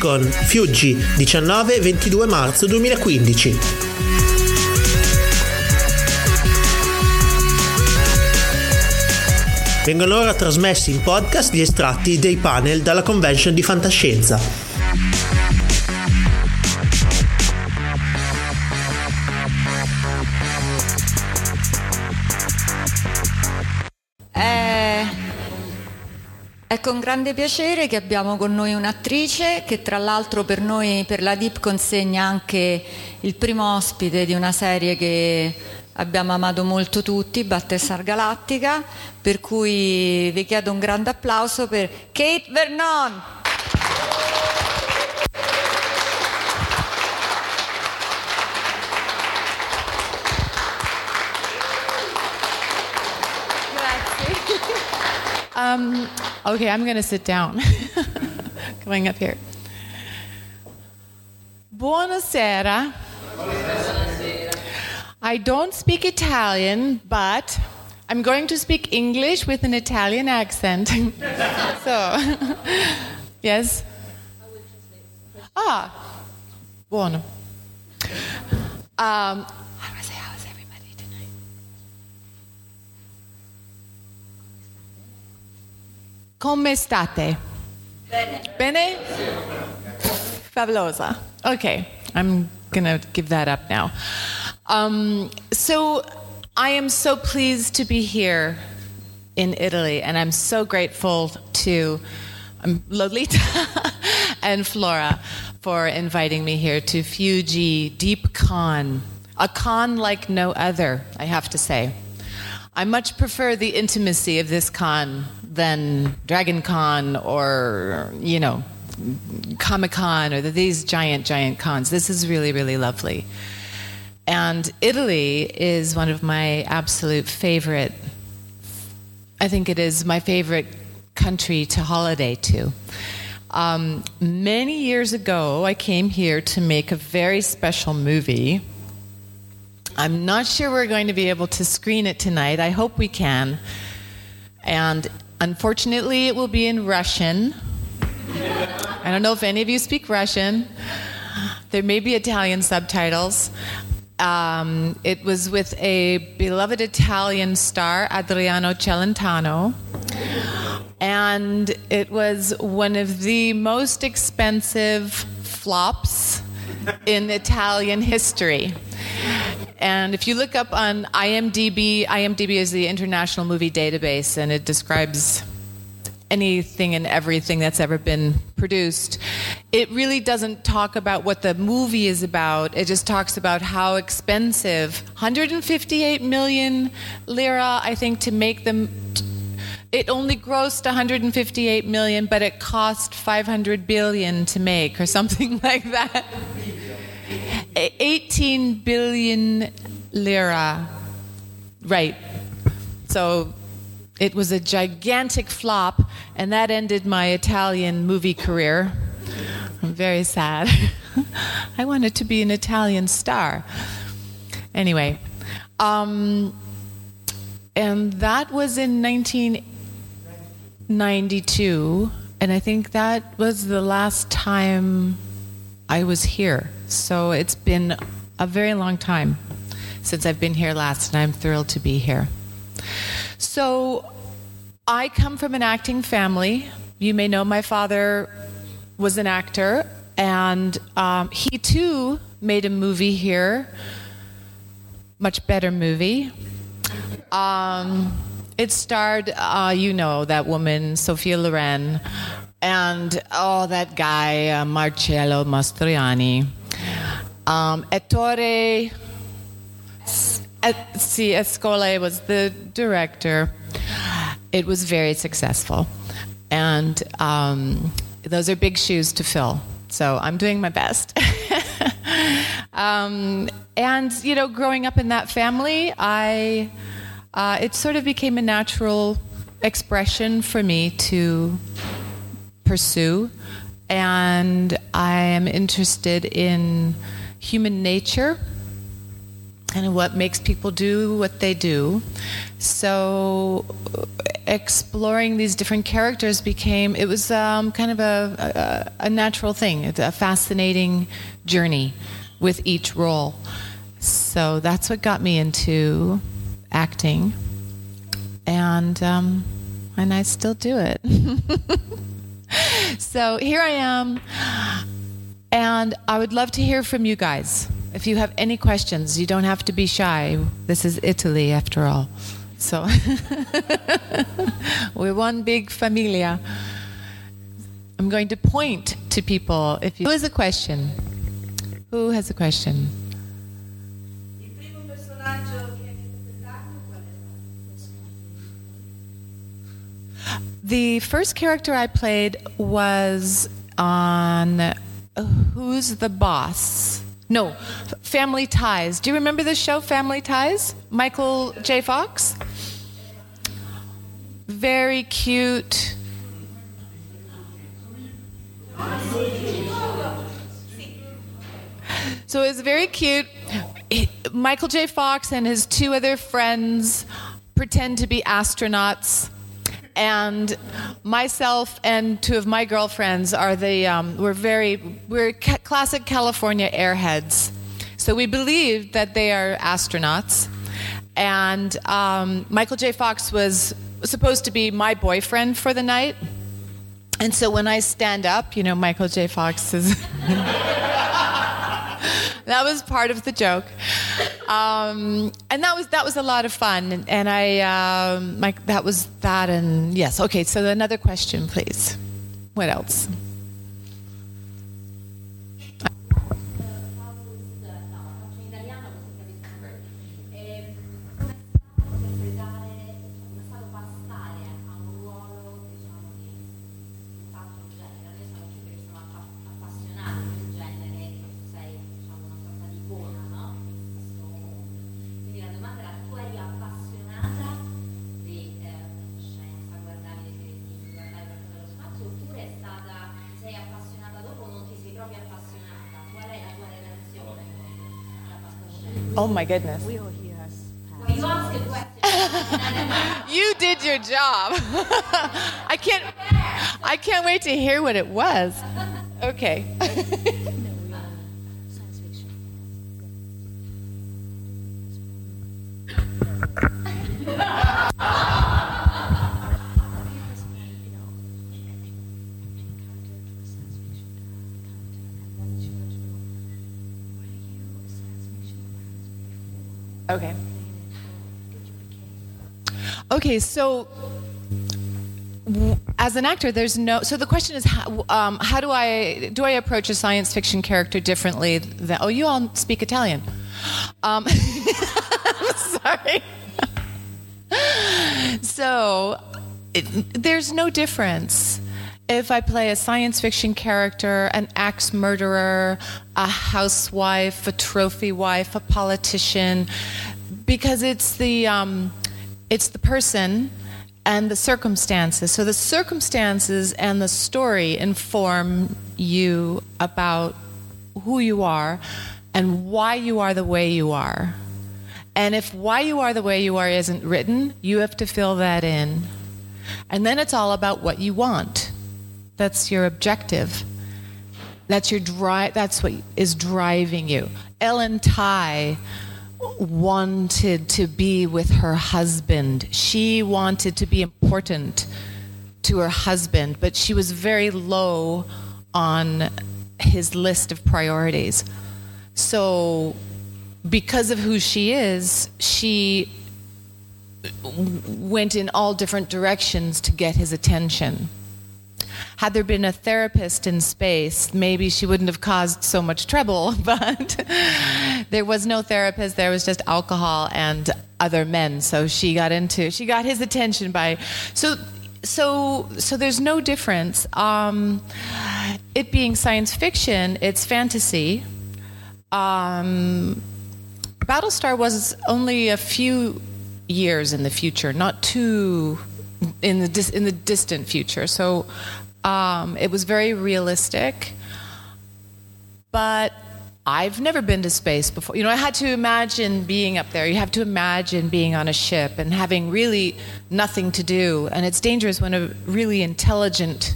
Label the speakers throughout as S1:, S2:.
S1: Dipcon Fiuggi 19-22 marzo 2015 Vengono ora trasmessi in podcast gli estratti dei panel dalla convention di fantascienza.
S2: È con grande piacere che abbiamo con noi un'attrice che tra l'altro per noi, per la DIP, consegna anche il primo ospite di una serie che abbiamo amato molto tutti, Battlestar Galactica, per cui vi chiedo un grande applauso per Kate Vernon.
S3: Um, okay, I'm going to sit down. Coming up here. Buonasera. I don't speak Italian, but I'm going to speak English with an Italian accent. so, yes. Ah, buono. Um, Come state? Bene. Bene? Fabulosa. Okay, I'm gonna give that up now. Um, so I am so pleased to be here in Italy, and I'm so grateful to um, Lolita and Flora for inviting me here to Fiuggi DipCon, a con like no other, I have to say. I much prefer the intimacy of this con than Dragon Con or, you know, Comic Con or these giant, giant cons. This is really, really lovely. And Italy is one of my absolute favorite, I think it is my favorite country to holiday to. Um, many years ago, I came here to make a very special movie. I'm not sure we're going to be able to screen it tonight. I hope we can. And Unfortunately, it will be in Russian. I don't know if any of you speak Russian. There may be Italian subtitles. Um, it was with a beloved Italian star, Adriano Celentano. And it was one of the most expensive flops in Italian history. And if you look up on IMDb, IMDb is the International Movie Database, and it describes anything and everything that's ever been produced. It really doesn't talk about what the movie is about. It just talks about how expensive 158 million lira, I think, to make them. It only grossed 158 million, but it cost 500 billion to make, or something like that. 18 billion lira. Right. So it was a gigantic flop, and that ended my Italian movie career. I'm very sad. I wanted to be an Italian star. Anyway, Um, and that was in 1992. And I think that was the last time I was here. So it's been a very long time since I've been here last, and I'm thrilled to be here. So I come from an acting family. You may know my father was an actor, and um, he too made a movie here, much better movie. Um, it starred, uh, you know, that woman, Sophia Loren, and oh, that guy, uh, Marcello Mastroianni. Um, Ettore Scola was the director. It was very successful. And um, those are big shoes to fill. So I'm doing my best. um, and, you know, growing up in that family, I, uh, it sort of became a natural expression for me to pursue. And I am interested in human nature and what makes people do what they do. So exploring these different characters became it was um, kind of a, a, a, natural thing. A fascinating journey with each role. So that's what got me into acting, and um, and I still do it. so here I am, and I would love to hear from you guys. If you have any questions, you don't have to be shy. This is Italy, after all. So we're one big familia. I'm going to point to people. If you, who has a question? Who has a question? The first character I played was on uh, Who's the Boss? No, Family Ties. Do you remember the show Family Ties? Michael J. Fox? Very cute. So it was very cute. Michael J. Fox and his two other friends pretend to be astronauts and myself and two of my girlfriends are the um, we're very we're ca- classic California airheads. So we believe that they are astronauts, and um, Michael J. Fox was supposed to be my boyfriend for the night. And so when I stand up, you know, Michael J. Fox is. that was part of the joke. Um, and that was that was a lot of fun. And, I, um, my, that was that. And yes, okay. So another question, please. What else? Oh my goodness. you did your job. I can't I can't wait to hear what it was. Okay. Okay. Okay, so as an actor, there's no. So the question is, how, um, how do I do I approach a science fiction character differently? Than, oh, you all speak Italian. Um, sorry. so it, there's no difference if I play a science fiction character, an axe murderer, a housewife, a trophy wife, a politician, because it's the um, it's the person and the circumstances. So the circumstances and the story inform you about who you are and why you are the way you are. And if why you are the way you are isn't written, you have to fill that in. And then it's all about what you want. That's your objective. That's your drive. That's what is driving you. Ellen Tigh wanted to be with her husband. She wanted to be important to her husband, but she was very low on his list of priorities. So, because of who she is, she went in all different directions to get his attention. Had there been a therapist in space, maybe she wouldn't have caused so much trouble, but there was no therapist, there was just alcohol and other men. So she got into she got his attention by so so so there's no difference. Um, it being science fiction, it's fantasy. Um, Battlestar was only a few years in the future, not too in the dis- in the distant future. So um, it was very realistic, but I've never been to space before. You know, I had to imagine being up there. You have to imagine being on a ship and having really nothing to do. And it's dangerous when a really intelligent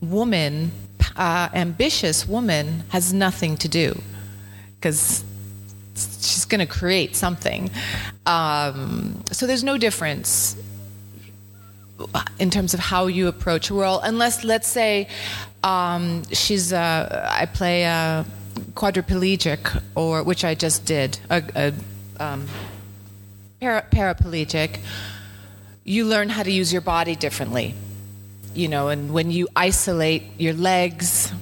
S3: woman, uh, ambitious woman, has nothing to do because she's going to create something. Um, so there's no difference in terms of how you approach a role, unless, let's say, um, she's. Uh, I play a quadriplegic, or which I just did, a, a um, para, paraplegic. You learn how to use your body differently, you know, and when you isolate your legs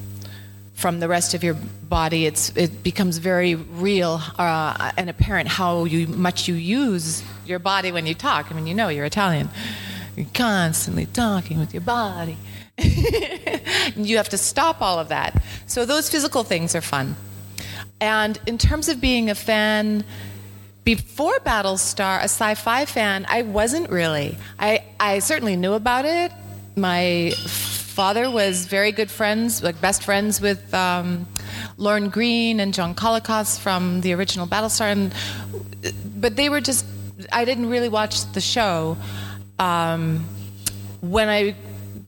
S3: from the rest of your body, it's, it becomes very real uh, and apparent how you, much you use your body when you talk. I mean, you know, you're Italian. You're constantly talking with your body. you have to stop all of that. So those physical things are fun. And in terms of being a fan, before Battlestar, a sci fi fan, I wasn't really. I, I certainly knew about it. My father was very good friends, like best friends with um, Lorne Greene and John Colicos from the original Battlestar. And, but they were just, I didn't really watch the show. Um, when I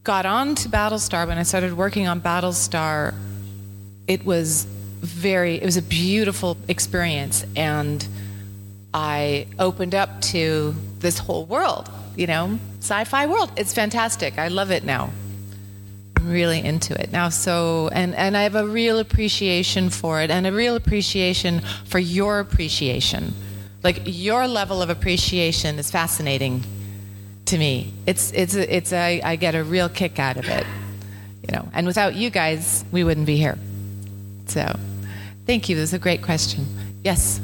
S3: got on to Battlestar, when I started working on Battlestar, it was very, it was a beautiful experience. And I opened up to this whole world, you know, sci fi world. It's fantastic. I love it now. I'm really into it now. So, and, and I have a real appreciation for it and a real appreciation for your appreciation. Like, your level of appreciation is fascinating to me. It's it's it's a, I get a real kick out of it, you know. And without you guys, we wouldn't be here. So, thank you. This is a great question. Yes.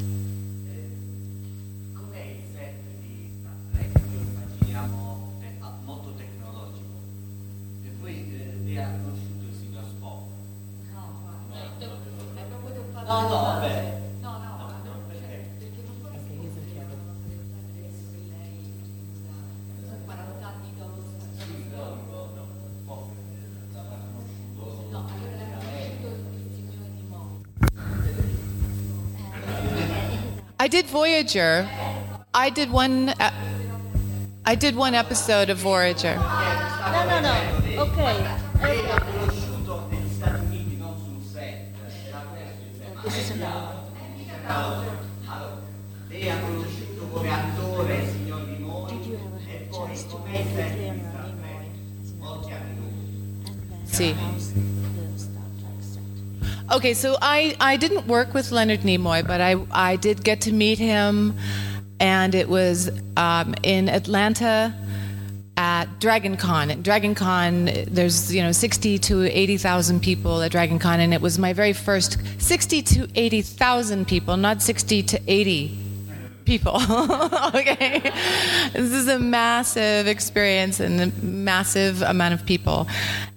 S4: No, no, vabbè.
S3: I did Voyager. I did one. Uh, I did one episode of Voyager.
S4: No, no, no. Ok.
S5: Lei ha conosciuto negli Stati Uniti, non sul set. Era questo il tema. Allora, lei ha conosciuto come attore il signor Nimoy e poi come interpreta molti anni dopo.
S3: Okay, so I, I didn't work with Leonard Nimoy, but I, I did get to meet him, and it was um, in Atlanta at Dragon Con. At Dragon Con, there's you know 60 to 80,000 people at Dragon Con, and it was my very first 60 to 80,000 people, not 60 to 80 people. okay, this is a massive experience and a massive amount of people,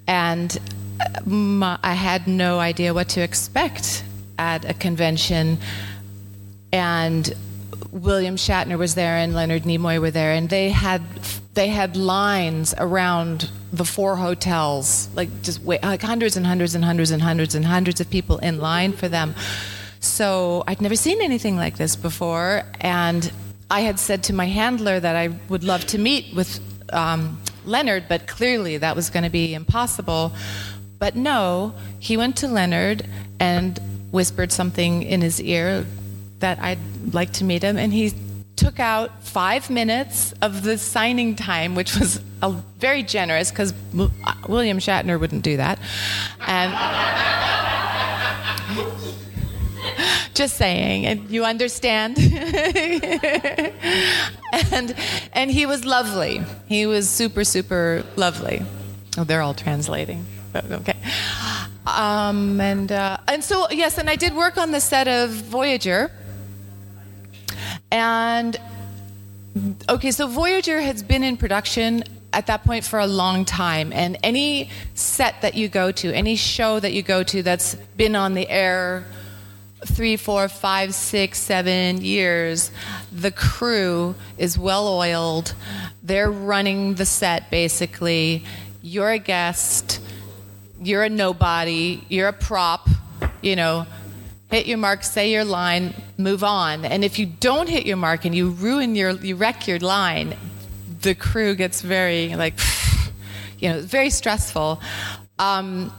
S3: and I had no idea what to expect at a convention, and William Shatner was there and Leonard Nimoy were there, and they had they had lines around the four hotels, like just wait, like hundreds and hundreds and hundreds and hundreds and hundreds of people in line for them. So I'd never seen anything like this before, and I had said to my handler that I would love to meet with um, Leonard, but clearly that was going to be impossible. But no, he went to Leonard and whispered something in his ear that I'd like to meet him, and he took out five minutes of the signing time, which was a, very generous because uh, William Shatner wouldn't do that. And just saying, and you understand. and and he was lovely. He was super super lovely. Oh, they're all translating. Okay. Um, and uh, and so yes, and I did work on the set of Voyager. And okay, so Voyager has been in production at that point for a long time. And any set that you go to, any show that you go to that's been on the air three, four, five, six, seven years, the crew is well oiled. They're running the set basically. You're a guest, you're a nobody, you're a prop, you know. Hit your mark, say your line, move on. And if you don't hit your mark and you ruin your, you wreck your line, the crew gets very like, you know, very stressful. Um,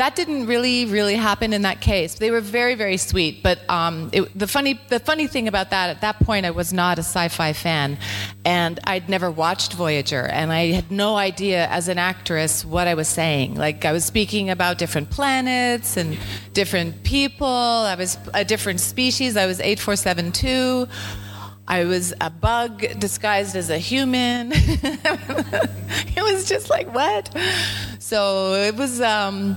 S3: that didn't really, really happen in that case. They were very, very sweet. But um, it, the funny, the funny thing about that, at that point, I was not a sci-fi fan, and I'd never watched Voyager, and I had no idea as an actress what I was saying. Like I was speaking about different planets and different people. I was a different species. I was eight four seven two. I was a bug disguised as a human. it was just like, what? So it was, um,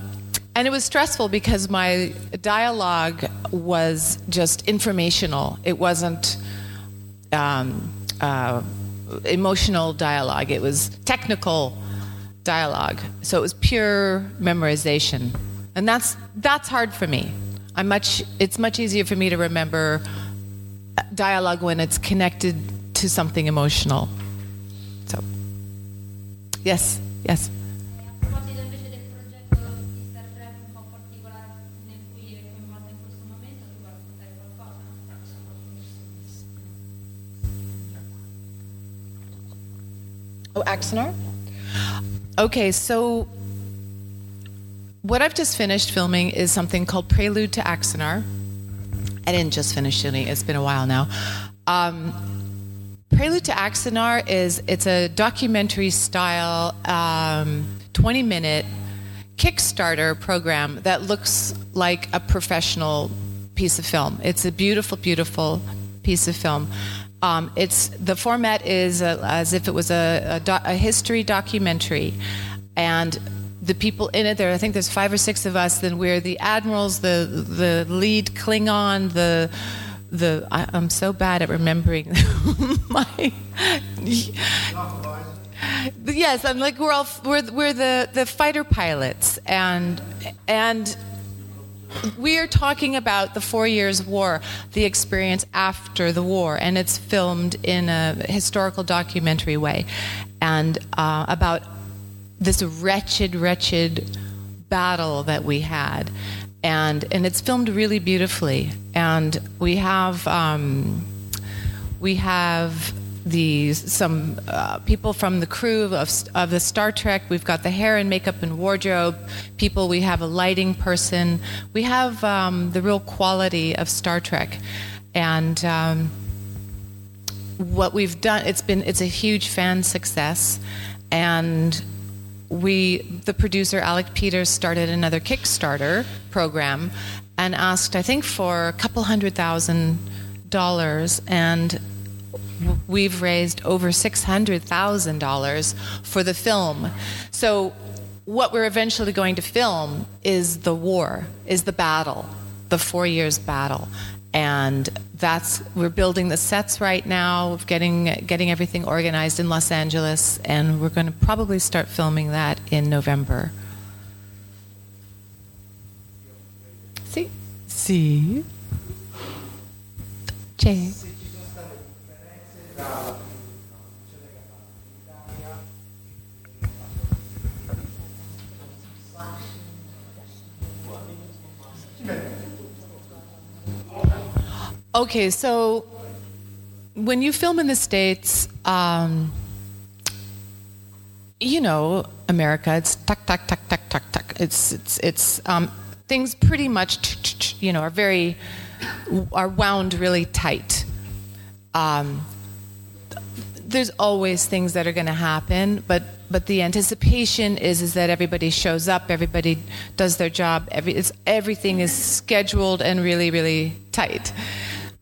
S3: and it was stressful because my dialogue was just informational. It wasn't um, uh, emotional dialogue, it was technical dialogue. So it was pure memorization. And that's, that's hard for me. I'm much, it's much easier for me to remember dialogue when it's connected to something emotional. So, yes, yes. Oh, Axanar? Okay, so what I've just finished filming is something called Prelude to Axanar. I didn't just finish shooting; it's been a while now. Um, Prelude to Axanar is it's a documentary style, um, 20 minute Kickstarter program that looks like a professional piece of film. It's a beautiful, beautiful piece of film. Um, it's the format is a, as if it was a, a, do, a history documentary, and the people in it there i think there's five or six of us then we're the admirals the the lead klingon the the I, am so bad at remembering my yes i'm like we're all we're, we're the the fighter pilots. And and we are talking about the four years war the experience after the war and it's filmed in a historical documentary way and uh, about this wretched, wretched battle that we had. And, and it's filmed really beautifully. And we have, um, we have these some uh, people from the crew of, of the Star Trek. We've got the hair and makeup and wardrobe people. We have a lighting person. We have um, the real quality of Star Trek, and um, what we've done. It's been it's a huge fan success, and we, the producer Alec Peters, started another Kickstarter program and asked, I think, for a couple hundred thousand dollars, and we've raised over six hundred thousand dollars for the film. So, what we're eventually going to film is the war, is the battle, the four years battle, and that's we're building the sets right now, getting getting everything organized in Los Angeles, and we're going to probably start filming that in November. See, see, Jay. Okay, so when you film in the States, um, you know, America, it's tuck, tuck, tuck, tuck, tuck, tuck. It's, it's, it's, um, things pretty much, you know, are very, are wound really tight. Um, there's always things that are going to happen, but but the anticipation is is that everybody shows up, everybody does their job, every, it's, everything is scheduled and really really tight.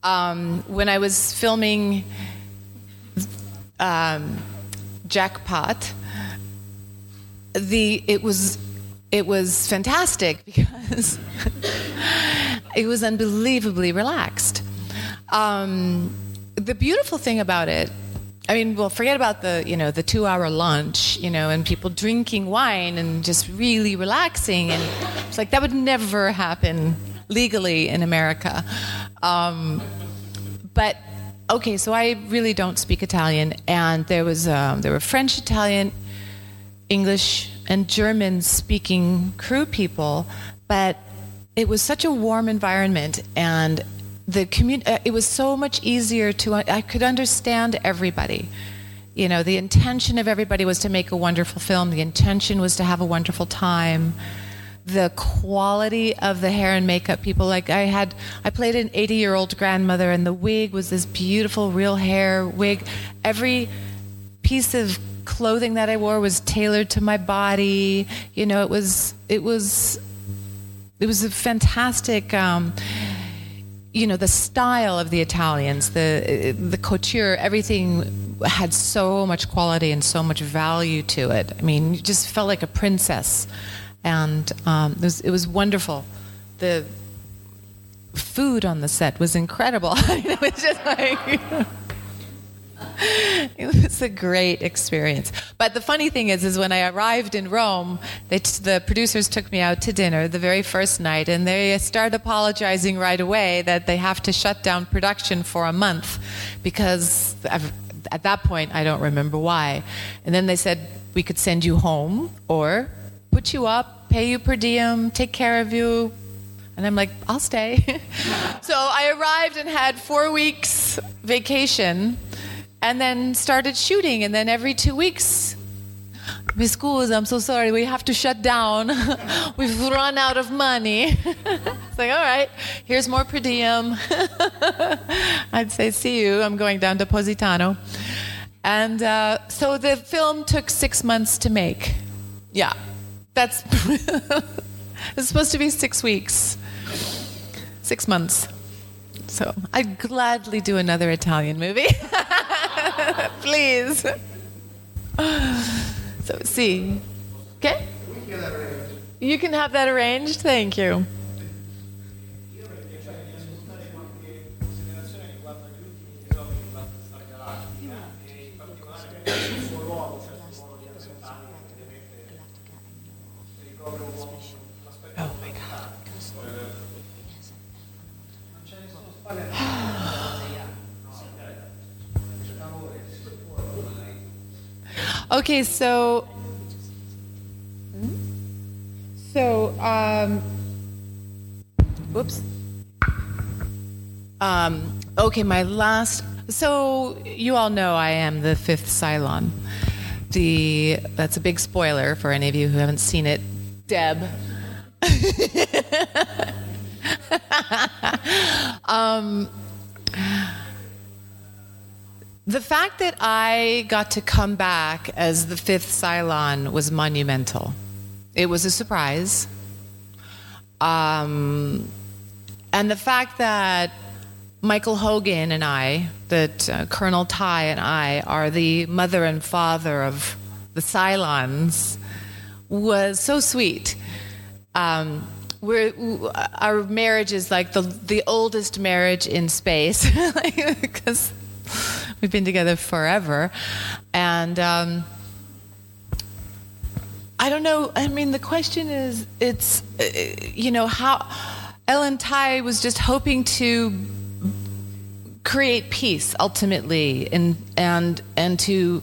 S3: Um, when I was filming um, Jackpot, the it was it was fantastic because it was unbelievably relaxed. Um, the beautiful thing about it I mean, well, forget about the you know the two-hour lunch, you know, and people drinking wine and just really relaxing, and it's like that would never happen legally in America. Um, but okay, so I really don't speak Italian, and there was um, there were French, Italian, English, and German-speaking crew people, but it was such a warm environment, and the commun- uh, it was so much easier to I could understand everybody. You know, the intention of everybody was to make a wonderful film. The intention was to have a wonderful time. The quality of the hair and makeup people like I had I played an 80-year-old grandmother and the wig was this beautiful real hair wig. Every piece of clothing that I wore was tailored to my body. You know, it was it was it was a fantastic um, you know the style of the Italians, the the couture, everything had so much quality and so much value to it. I mean, you just felt like a princess, and um, it was it was wonderful. The food on the set was incredible. it was just like. it was a great experience. But the funny thing is, is when I arrived in Rome, t- the producers took me out to dinner the very first night, and they started apologizing right away that they have to shut down production for a month because I've, at that point I don't remember why. And then they said we could send you home or put you up, pay you per diem, take care of you. And I'm like, I'll stay. so I arrived and had four weeks vacation and then started shooting. And then every two weeks, Miss Coos, I'm so sorry, we have to shut down. We've run out of money. it's like, all right, here's more per diem. I'd say, see you. I'm going down to Positano. And uh, so the film took six months to make. Yeah, that's. it's supposed to be six weeks, six months. So I'd gladly do another Italian movie. Please. So, see. Okay? You can have that arranged. Thank you. Oh my God. Okay, so so um whoops. Um okay, my last so you all know I am the fifth Cylon. The that's a big spoiler for any of you who haven't seen it. Deb. fact that I got to come back as the fifth Cylon was monumental. It was a surprise. Um, and the fact that Michael Hogan and I, that uh, Colonel Tigh and I are the mother and father of the Cylons, was so sweet. Um, we're, our marriage is like the the oldest marriage in space because we've been together forever, and um, I don't know. I mean, the question is, it's uh, you know how Ellen Tigh was just hoping to create peace ultimately, and and and to.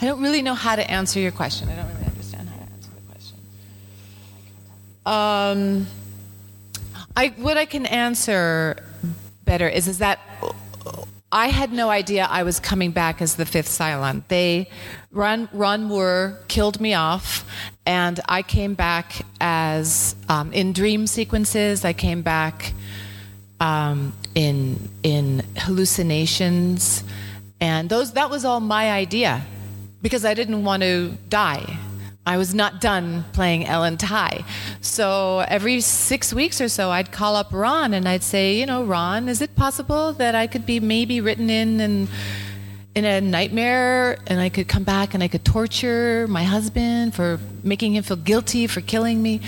S3: I don't really know how to answer your question. I don't really understand how to answer the question. Um, I what I can answer better is is that I had no idea I was coming back as the fifth Cylon. They Ron Ron Moore killed me off, and I came back as um, in dream sequences. I came back um, in in hallucinations, and those that was all my idea because I didn't want to die. I was not done playing Ellen Tigh. So every six weeks or so, I'd call up Ron and I'd say, you know, Ron, is it possible that I could be maybe written in and in a nightmare and I could come back and I could torture my husband for making him feel guilty for killing me?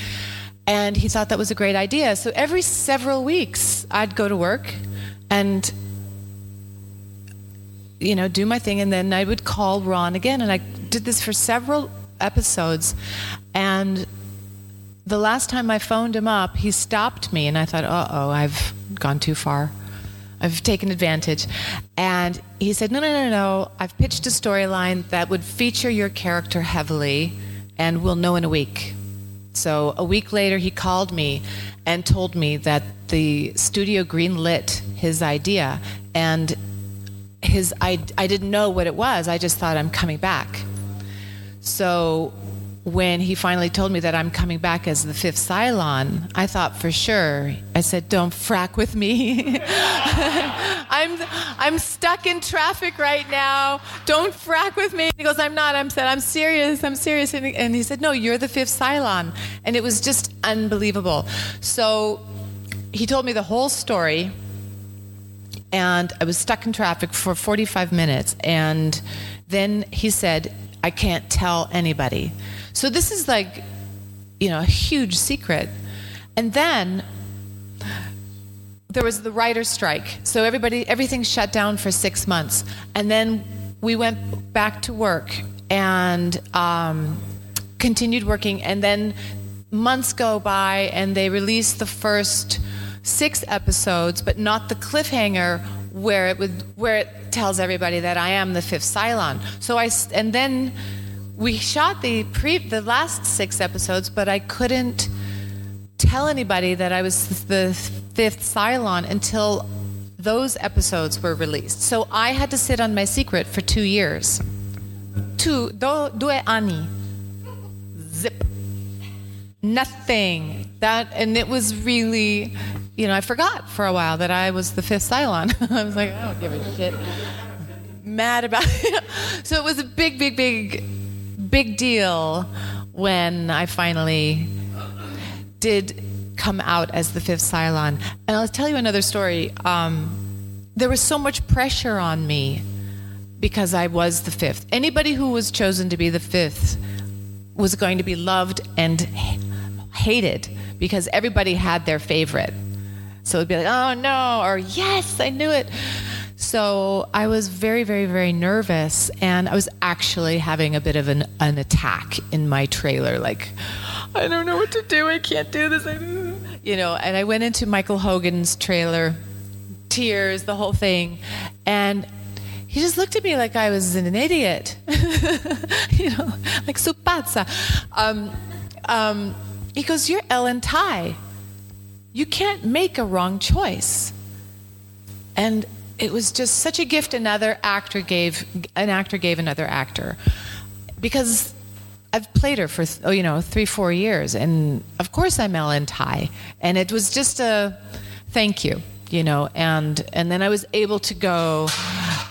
S3: And he thought that was a great idea. So every several weeks, I'd go to work and you know, do my thing, and then I would call Ron again, and I did this for several episodes. And the last time I phoned him up, he stopped me, and I thought, uh oh, I've gone too far. I've taken advantage. And he said, No, no, no, no. I've pitched a storyline that would feature your character heavily, and we'll know in a week. So a week later, he called me and told me that the studio greenlit his idea. And his, I, I didn't know what it was. I just thought, I'm coming back. So when he finally told me that I'm coming back as the fifth Cylon, I thought for sure. I said, "Don't frack with me. I'm I'm stuck in traffic right now. Don't frack with me." He goes, "I'm not." I'm said, "I'm serious. I'm serious." And he, and he said, "No, you're the fifth Cylon," and it was just unbelievable. So he told me the whole story, and I was stuck in traffic for 45 minutes, and then he said I can't tell anybody. So this is like, you know, a huge secret. And then there was the writer's strike. So everybody, everything shut down for six months. And then we went back to work and um, continued working. And then months go by and they release the first six episodes, but not the cliffhanger where it would where it tells everybody that I am the fifth Cylon. So I and then we shot the pre the last six episodes, but I couldn't tell anybody that I was the fifth Cylon until those episodes were released. So I had to sit on my secret for two years. Two, do, due anni. Zip. Nothing. That, and it was really, you know, I forgot for a while that I was the fifth Cylon. I was like, I don't give a shit. Mad about it. So it was a big, big, big, big deal when I finally did come out as the fifth Cylon. And I'll tell you another story. Um, there was so much pressure on me because I was the fifth. Anybody who was chosen to be the fifth was going to be loved and hated because everybody had their favorite. So it'd be like, oh no, or yes, I knew it. So I was very, very, very nervous, and I was actually having a bit of an, an attack in my trailer. Like, I don't know what to do. I can't do this. I, you know, and I went into Michael Hogan's trailer, tears, the whole thing, and he just looked at me like I was an idiot. you know, like su pazza. Um, um, he goes, You're Ellen Tigh. You can't make a wrong choice. And it was just such a gift another actor gave an actor gave another actor. Because I've played her for oh, you know three four years, and of course I'm Ellen Tigh, and it was just a thank you, you know, and and then I was able to go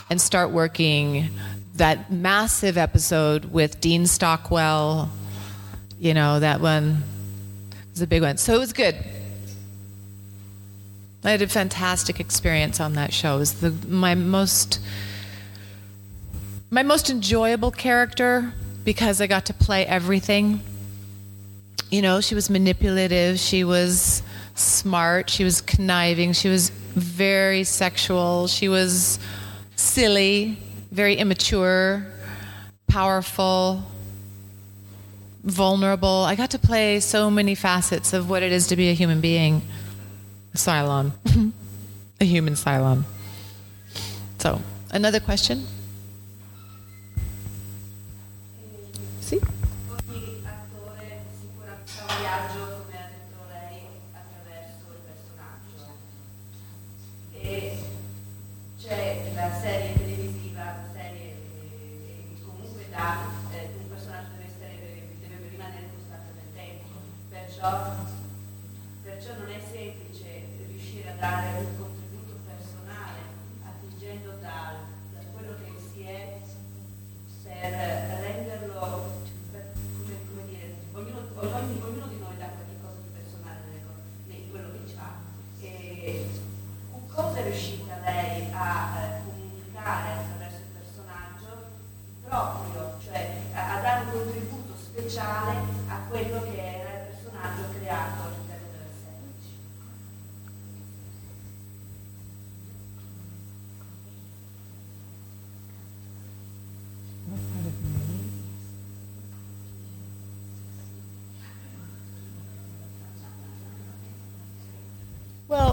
S3: and start working that massive episode with Dean Stockwell, you know that one was a big one, so it was good. I had a fantastic experience on that show. It was the, my most my most enjoyable character because I got to play everything. You know, she was manipulative, she was smart, she was conniving, she was very sexual, she was silly, very immature, powerful, vulnerable. I got to play so many facets of what it is to be a human being. Cylon, a human Cylon. So, another question? Sì?
S4: serie televisiva, serie che comunque un personaggio deve rimanere costante nel tempo, perciò dare un contributo personale attingendo dal, da quello che si è per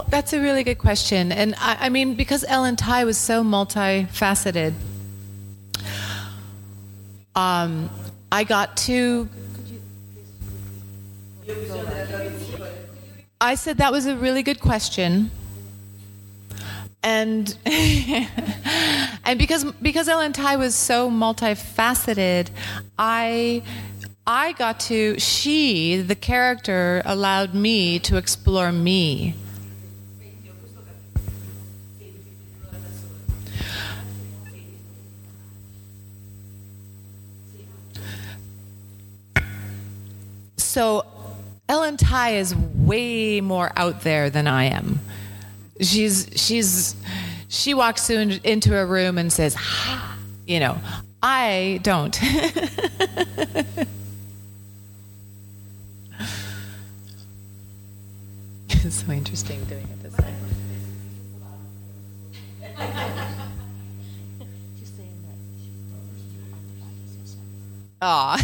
S3: that's a really good question. And I, I mean, because Ellen Tigh was so multifaceted, um, I got to. I said that was a really good question. And and because because Ellen Tigh was so multifaceted, I I got to she the character allowed me to explore me. So Ellen Tigh is way more out there than I am. She's she's she walks in, into a room and says, you know. I don't. it's so interesting doing it this way. Aw.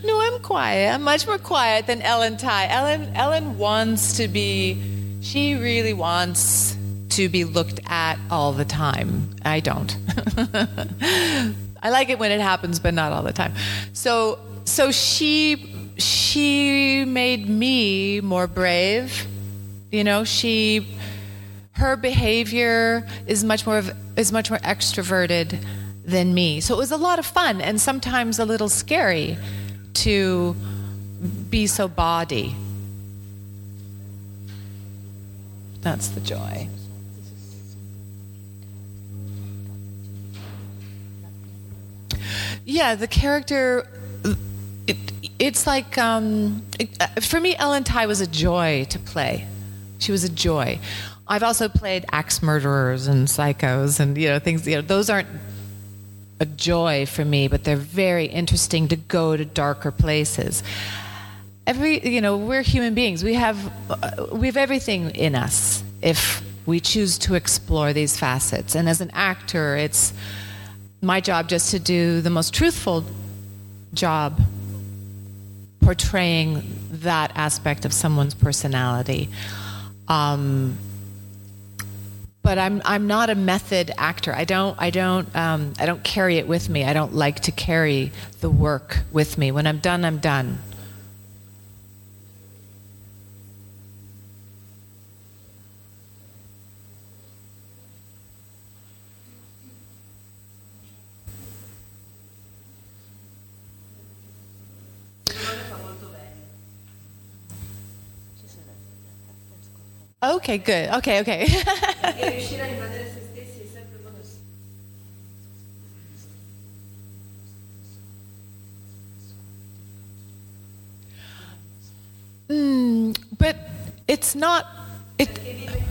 S3: no, I'm quiet. I'm much more quiet than Ellen Tigh. Ellen Ellen wants to be she really wants to be looked at all the time. I don't. I like it when it happens, but not all the time. So so she she made me more brave. You know, she her behavior is much more of, is much more extroverted than me. So it was a lot of fun and sometimes a little scary to be so body. That's the joy. Yeah, the character. It, it's like um, it, uh, for me, Ellen Tigh was a joy to play. She was a joy. I've also played axe murderers and psychos, and you know things. You know those aren't a joy for me, but they're very interesting to go to darker places. Every you know we're human beings. We have uh, we have everything in us if we choose to explore these facets. And as an actor, it's my job just to do the most truthful job portraying that aspect of someone's personality. Um, but I'm I'm not a method actor. I don't I don't um, I don't carry it with me. I don't like to carry the work with me. When I'm done, I'm done. Okay, good. Okay, okay. Mm, but it's not. It,
S4: vite.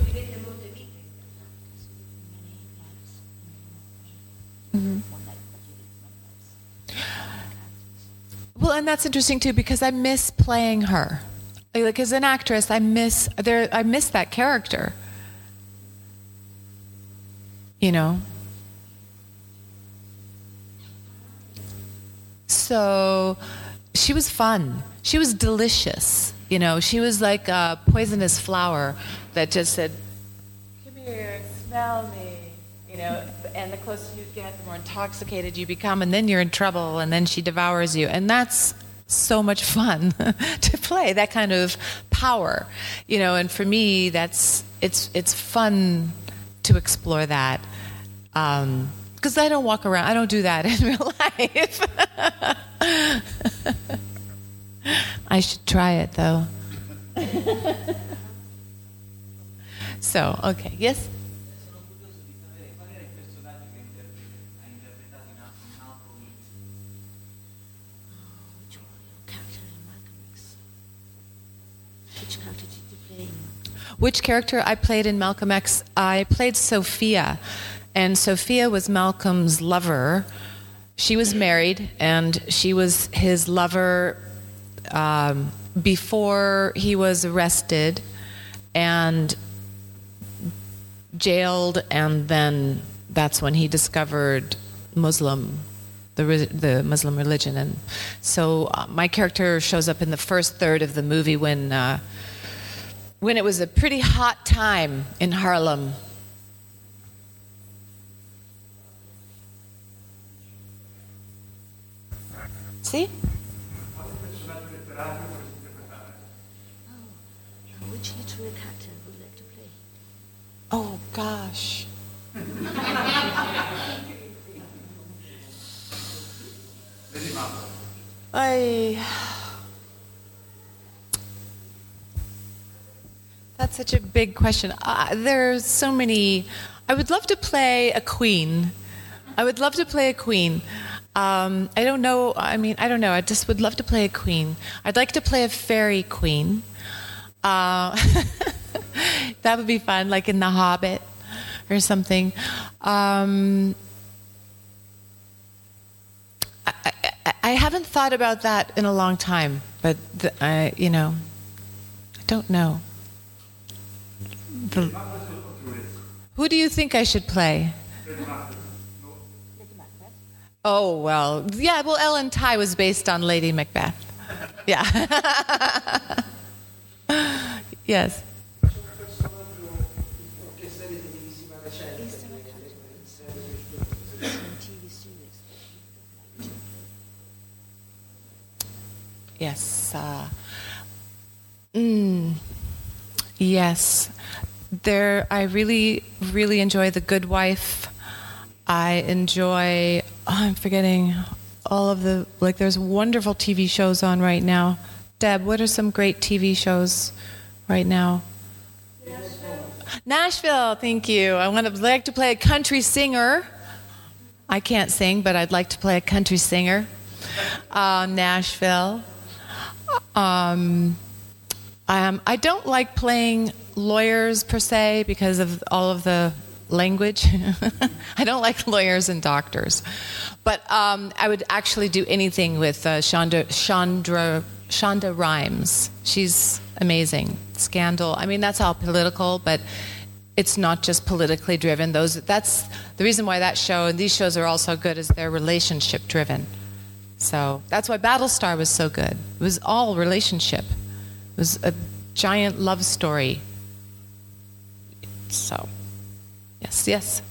S3: well, and that's interesting too because I miss playing her. Like as an actress, I miss there. I miss that character. You know. So she was fun. She was delicious. You know, she was like a poisonous flower that just said, "Come here, smell me." You know, and the closer you get, the more intoxicated you become, and then you're in trouble, and then she devours you, and that's so much fun to play that kind of power. You know, and for me, that's it's it's fun to explore that. Um, because I don't walk around, I don't do that in real life. I should try it though. so, okay, yes?
S5: Sono curioso di sapere qual era il personaggio che interpre- ha interpretato in Al- in Malcolm X.
S6: Which one? Your character in Malcolm X. Which character did you play?
S3: Which character I played in Malcolm X? I played Sophia, and Sophia was Malcolm's lover. She was married, and she was his lover um, before he was arrested and jailed, and then that's when he discovered Muslim. The, the Muslim religion, and so uh, my character shows up in the first third of the movie when uh, when it was a pretty hot time in Harlem. See? Oh gosh. I. That's such a big question. Uh, there's so many. I would love to play a queen. I would love to play a queen. Um, I don't know. I mean, I don't know. I just would love to play a queen. I'd like to play a fairy queen. Uh, that would be fun, like in The Hobbit or something. Um, I, I, I haven't thought about that in a long time, but the, I, you know, I don't know. The, who do you think I should play? Oh well, yeah. Well, Ellen Tigh was based on Lady Macbeth. Yeah. yes. Yes. Uh, mm, yes. There, I really, really enjoy The Good Wife. I enjoy. Oh, I'm forgetting all of the like. There's wonderful TV shows on right now. Deb, what are some great TV shows right now? Nashville. Thank you. I want to like to play a country singer. I can't sing, but I'd like to play a country singer. Uh, Nashville. Um, um, I don't like playing lawyers per se because of all of the language. I don't like lawyers and doctors. But um, I would actually do anything with uh, Shonda, Chandra, Shonda Rhimes. She's amazing. Scandal. I mean, that's all political, but it's not just politically driven. Those that's the reason why that show and these shows are all so good is they're relationship driven. So that's why Battlestar was so good. It was all relationship. Was a giant love story. So, yes, yes.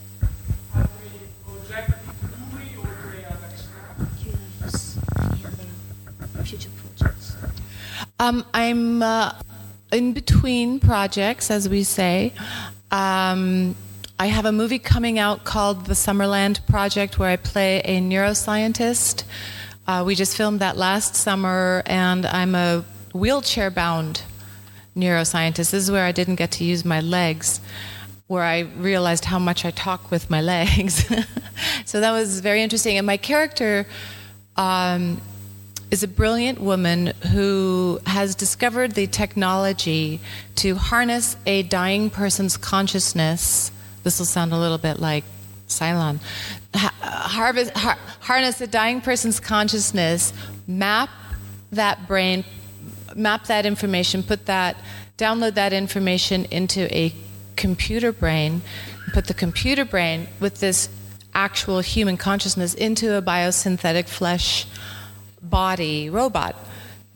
S3: Um, I'm uh, in between projects, as we say. Um, I have a movie coming out called The Summerland Project, where I play a neuroscientist. Uh, we just filmed that last summer, and I'm a wheelchair bound neuroscientist. This is where I didn't get to use my legs, where I realized how much I talk with my legs. so that was very interesting. And my character um, is a brilliant woman who has discovered the technology to harness a dying person's consciousness. This will sound a little bit like Cylon. Harvest, har- harness a dying person's consciousness, map that brain, map that information, put that, download that information into a computer brain, put the computer brain with this actual human consciousness into a biosynthetic flesh body robot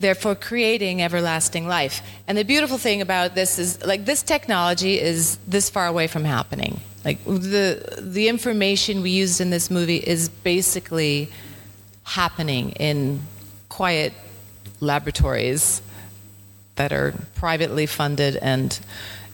S3: therefore creating everlasting life. And the beautiful thing about this is like this technology is this far away from happening. Like the the information we used in this movie is basically happening in quiet laboratories that are privately funded and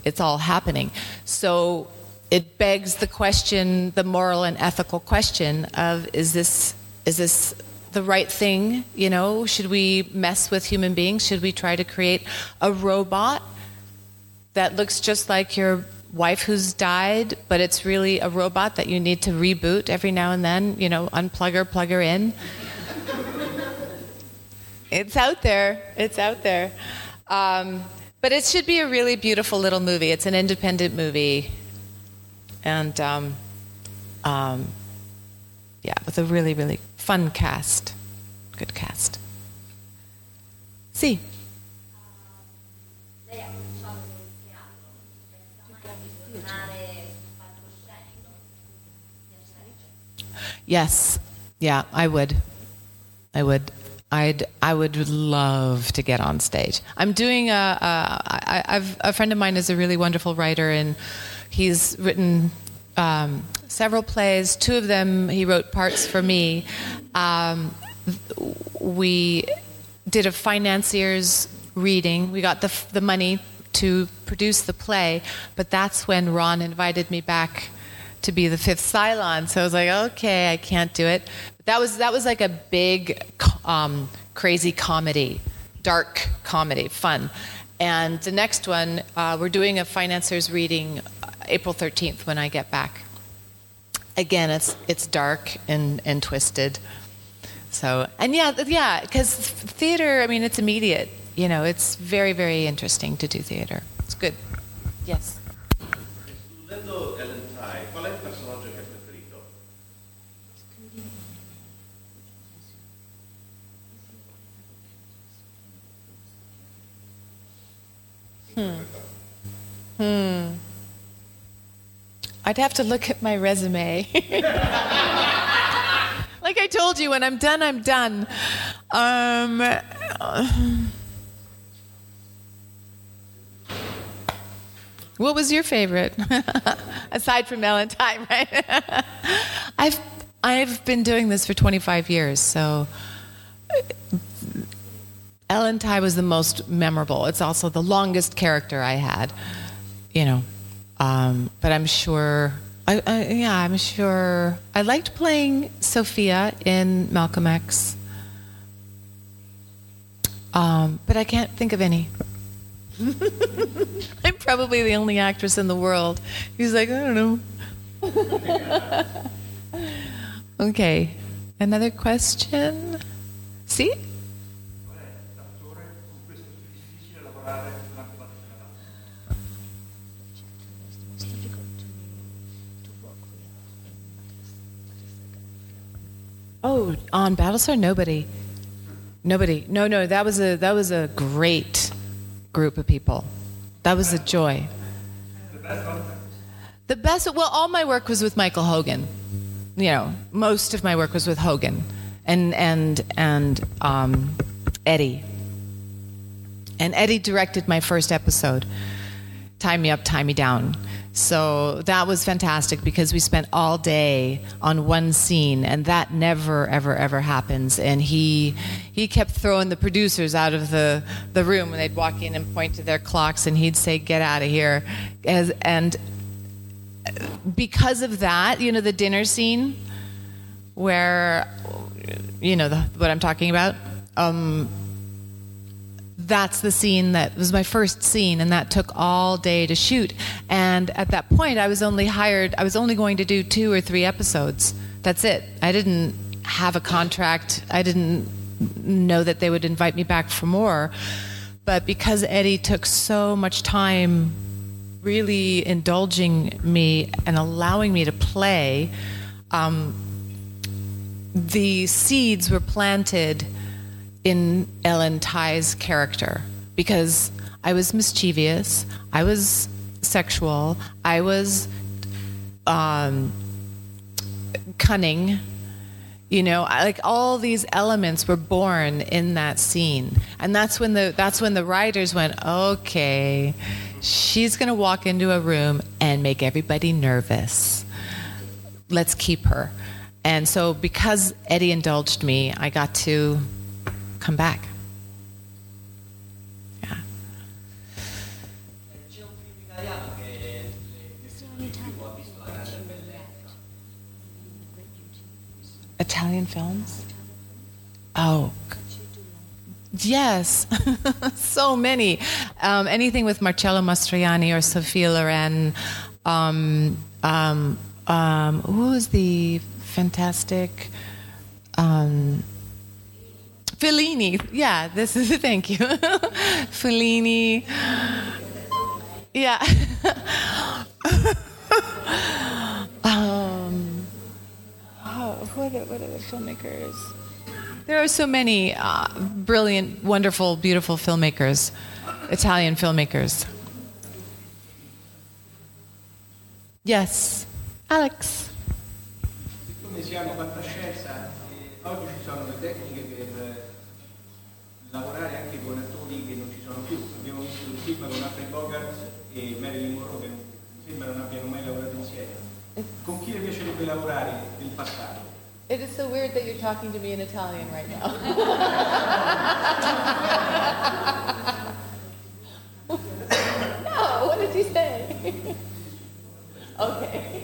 S3: it's all happening so it begs the question, the moral and ethical question of is this is this the right thing? You know, should we mess with human beings? Should we try to create a robot that looks just like your wife who's died, but it's really a robot that you need to reboot every now and then? You know, unplug her, plug her in. It's out there. It's out there. Um, but it should be a really beautiful little movie. It's an independent movie and um, um, yeah, with a really, really fun cast. Good cast. Sì. Yes. Yeah, I would. I would. I'd. I would love to get on stage. I'm doing a. a I, I've a friend of mine is a really wonderful writer, and he's written um, several plays. Two of them he wrote parts for me. Um, we did a financiers reading. We got the the money to produce the play, but that's when Ron invited me back to be the fifth Cylon. So I was like, okay, I can't do it. But that was that was like a big, um, crazy comedy, dark comedy, fun. And the next one, uh, we're doing a financiers reading uh, April 13th when I get back. Again, it's it's dark and and twisted. So and yeah, yeah, because theater. I mean, it's immediate. You know, it's very very interesting to do theater. It's good. Yes.
S7: Studendo qual è il personaggio che hai preferito?
S3: Hmm. Hmm. I'd have to look at my resume. like I told you, when I'm done, I'm done. Um, what was your favorite? Aside from Ellen Tigh, right? I've, I've been doing this for 25 years, so Ellen Tigh was the most memorable. It's also the longest character I had, you know. Um, but I'm sure, I, I, yeah, I'm sure. I liked playing Sophia in Malcolm X, um, but I can't think of any. I'm probably the only actress in the world who's like, I don't know. okay, another question. See? Oh, on Battlestar, nobody, nobody. No, no, that was a that was a great group of people. That was a joy. The best. Well, all my work was with Michael Hogan. You know, most of my work was with Hogan, and and and um, Eddie. And Eddie directed my first episode, "Tigh Me Up, Tigh Me Down." So that was fantastic because we spent all day on one scene, and that never, ever, ever happens. And he he kept throwing the producers out of the, the room when they'd walk in and point to their clocks, and he'd say, "Get out of here!" As, and because of that, you know, the dinner scene where you know the, what I'm talking about. Um, that's the scene that was my first scene and that took all day to shoot. And at that point i was only hired i was only going to do two or three episodes. That's it. I didn't have a contract. I didn't know that they would invite me back for more. But because eddie took so much time really indulging me and allowing me to play um, the seeds were planted in Ellen Tigh's character because I was mischievous, I was sexual, I was um, cunning. You know, like all these elements were born in that scene, and that's when the that's when the writers went, okay, she's gonna walk into a room and make everybody nervous. Let's keep her. And so, because Eddie indulged me, I got to come back. Yeah. Italian films? Oh, yes, so many. Um, anything with Marcello Mastroianni or Sophia Loren. Um, um, um who is the fantastic? Um, Fellini? Yeah, this is thank you, Fellini. Yeah. um, oh, what are, what are the filmmakers? There are so many uh, brilliant, wonderful, beautiful filmmakers, Italian filmmakers. Yes, Alex.
S8: Fantascienza, eh, oggi ci sono le tecniche per lavorare anche con attori che non ci sono più. Abbiamo visto un film con Humphrey Bogart e Marilyn Monroe che non- sembra non abbiano mai lavorato insieme. Con chi le piacerebbe lavorare del passato?
S3: It is so weird that you're talking to me in Italian right now. no, what did you say? okay.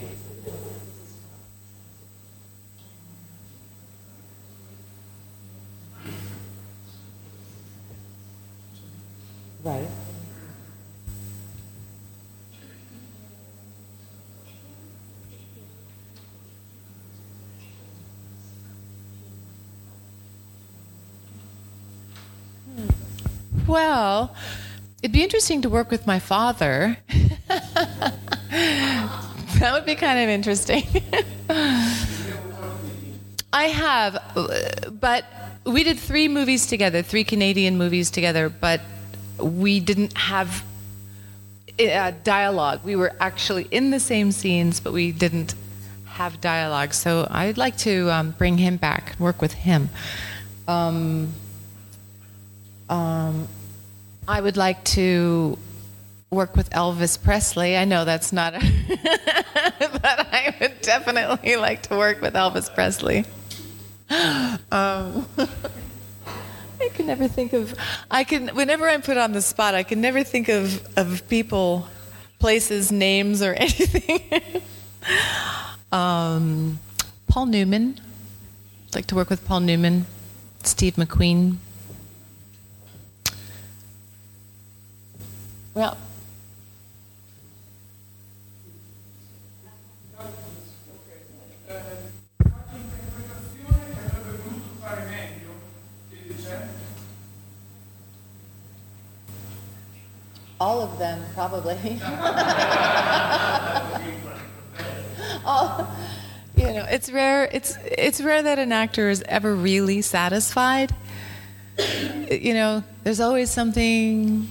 S3: Well, it'd be interesting to work with my father. that would be kind of interesting. I have, but we did three movies together, three Canadian movies together, but we didn't have uh, dialogue. We were actually in the same scenes, but we didn't have dialogue. So I'd like to um, bring him back, work with him. Um, um, I would like to work with Elvis Presley. I know that's not, a but I would definitely like to work with Elvis Presley. Um, I can never think of. I can whenever I'm put on the spot, I can never think of of people, places, names, or anything. um, Paul Newman. I'd like to work with Paul Newman, Steve McQueen. Well, all of them probably. all, you know, it's rare. It's it's rare that an actor is ever really satisfied. You know, there's always something.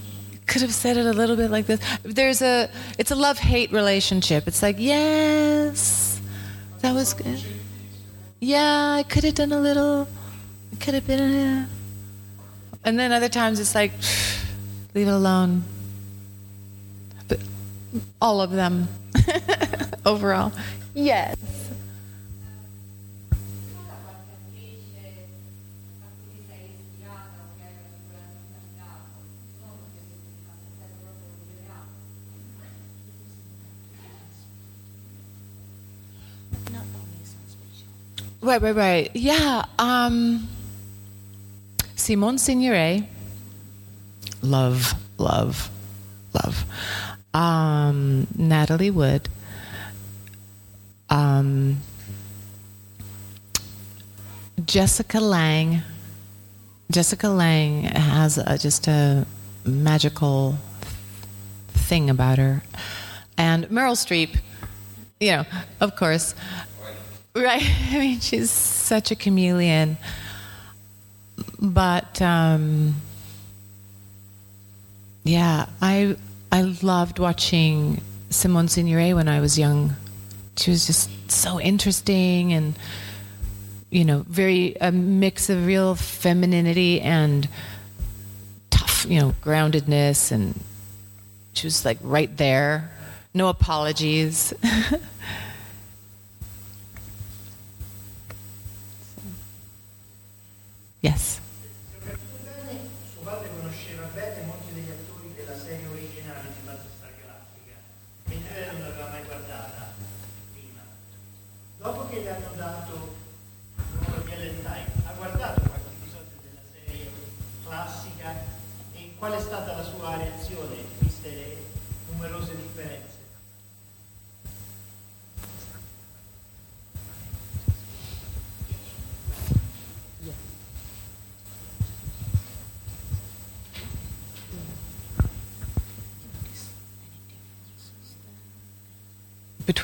S3: Could have said it a little bit like this. There's a. It's a love hate relationship. It's like yes, that was good. Yeah, I could have done a little. I could have been a. And then other times it's like, leave it alone. But all of them overall. Yes. Right, right, right. Yeah. Um, Simone Signoret. Love, love, love. Um, Natalie Wood. Um, Jessica Lange. Jessica Lange has a, just a magical thing about her. And Meryl Streep, you know, of course. Right. I mean, she's such a chameleon. But um, yeah, I I loved watching Simone Signoret when I was young. She was just so interesting and you know, very a mix of real femininity and tough, you know, groundedness and she was like right there. No apologies. yes.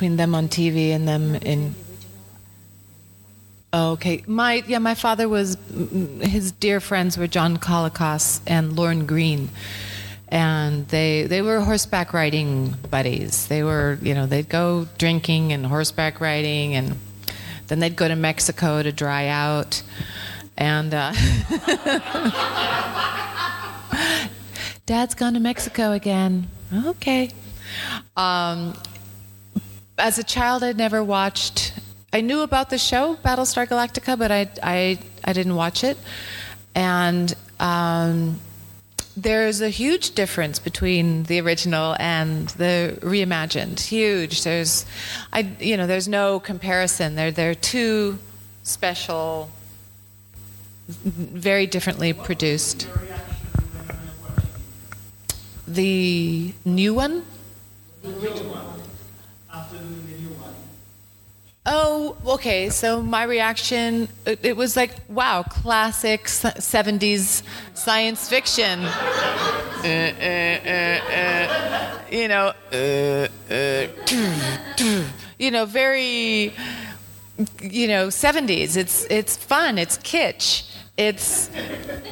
S3: Between them on TV and them in. Oh, okay. My yeah, my father was mm, his dear friends were John Colicos and Lorne Greene, and they they were horseback riding buddies. They were you know they'd go drinking and horseback riding, and then they'd go to Mexico to dry out, and. Uh, Dad's gone to Mexico again. Okay. Um, as a child, I'd never watched. I knew about the show Battlestar Galactica, but I I, I didn't watch it. And um, there's a huge difference between the original and the reimagined. Huge. There's, I you know, there's no comparison. They're they're two special, very differently produced. The new one.
S9: The original one, after the new one.
S3: Oh, okay. So my reaction, it, it was like, wow, classic 70s science fiction. Uh, uh, uh, you know, you know, very, you know, 70s. It's it's fun. It's kitsch. It's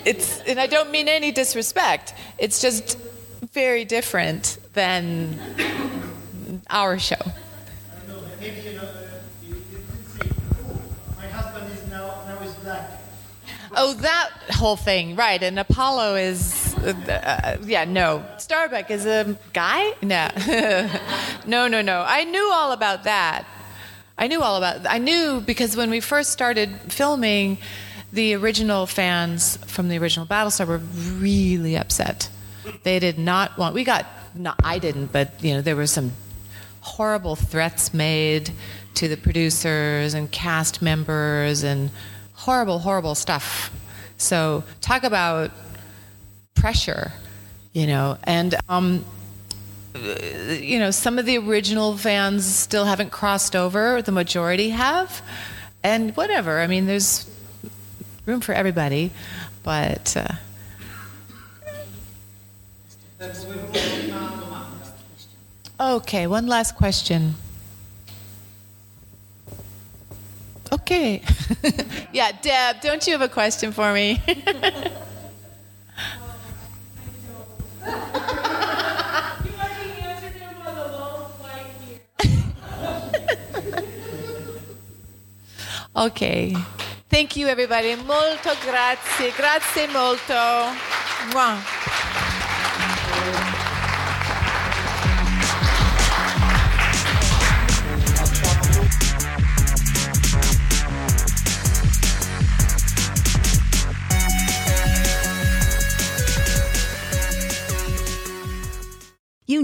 S3: it's, and I don't mean any disrespect. It's just very different than our show.
S9: Maybe you know, uh, you, you didn't say, my husband is now, now is black.
S3: Oh, that whole thing, right? And Apollo is, uh, uh, yeah, no. Starbuck is a guy? No, no, no, no. I knew all about that. I knew all about. I knew because when we first started filming, the original fans from the original Battlestar were really upset. They did not want. We got. No, I didn't, but you know there were some horrible threats made to the producers and cast members and horrible, horrible stuff. So talk about pressure, you know, and um, you know some of the original fans still haven't crossed over. The majority have, and whatever. I mean, there's room for everybody, but. Uh, Okay, one last question. Okay. yeah, Deb, don't you have a question for me? ok. Thank you everybody. Molto grazie. Grazie molto. Mwah.